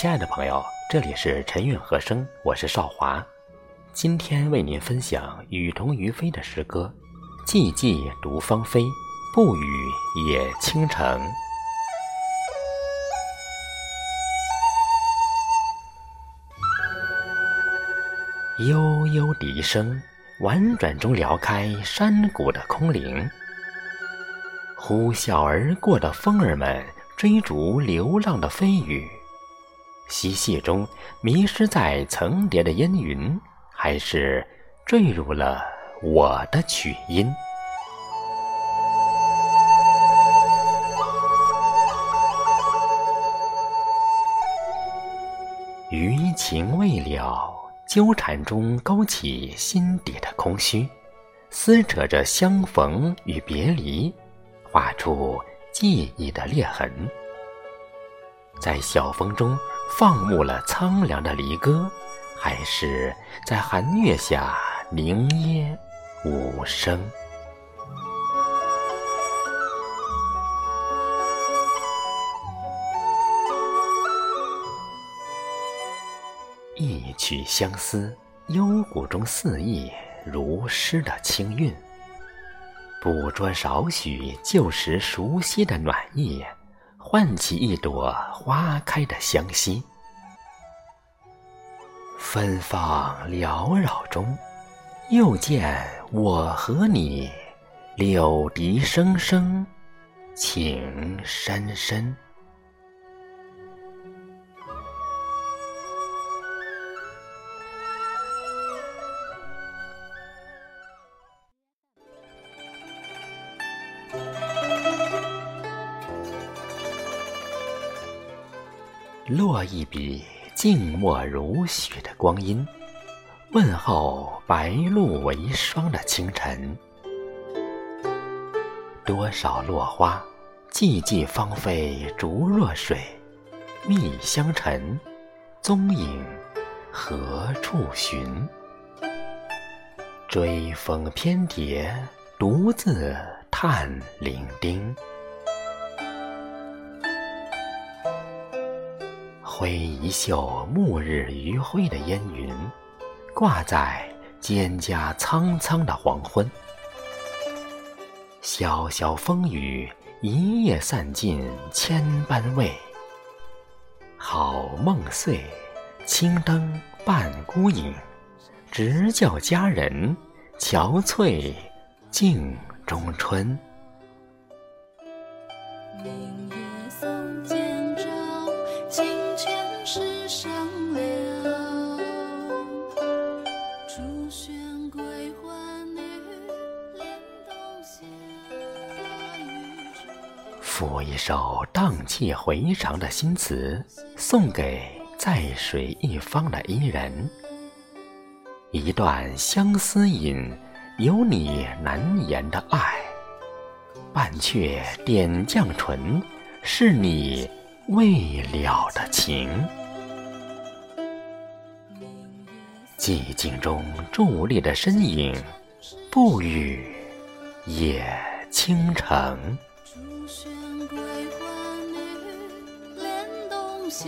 亲爱的朋友，这里是晨韵和声，我是少华。今天为您分享雨桐于飞的诗歌《寂寂独芳菲，不语也倾城》。悠悠笛声，婉转中撩开山谷的空灵。呼啸而过的风儿们追逐流浪的飞羽，嬉戏中迷失在层叠的烟云，还是坠入了我的曲音？余情未了。纠缠中勾起心底的空虚，撕扯着相逢与别离，画出记忆的裂痕。在小风中放牧了苍凉的离歌，还是在寒月下凝噎无声？一曲相思，幽谷中肆意，如诗的清韵。捕捉少许旧时熟悉的暖意，唤起一朵花开的香息。芬芳缭绕中，又见我和你，柳笛声声，情深深。落一笔静默如许的光阴，问候白露为霜的清晨。多少落花，寂寂芳菲，逐若水，密香尘，踪影何处寻？追风翩蝶，独自叹伶仃。挥一袖暮日余晖的烟云，挂在蒹葭苍苍的黄昏。潇潇风雨，一夜散尽千般味。好梦碎，青灯伴孤影，直教佳人憔悴镜中春。赋一首荡气回肠的新词，送给在水一方的伊人。一段相思引，有你难言的爱。半阙点绛唇，是你未了的情。寂静中伫立的身影，不语也倾城。下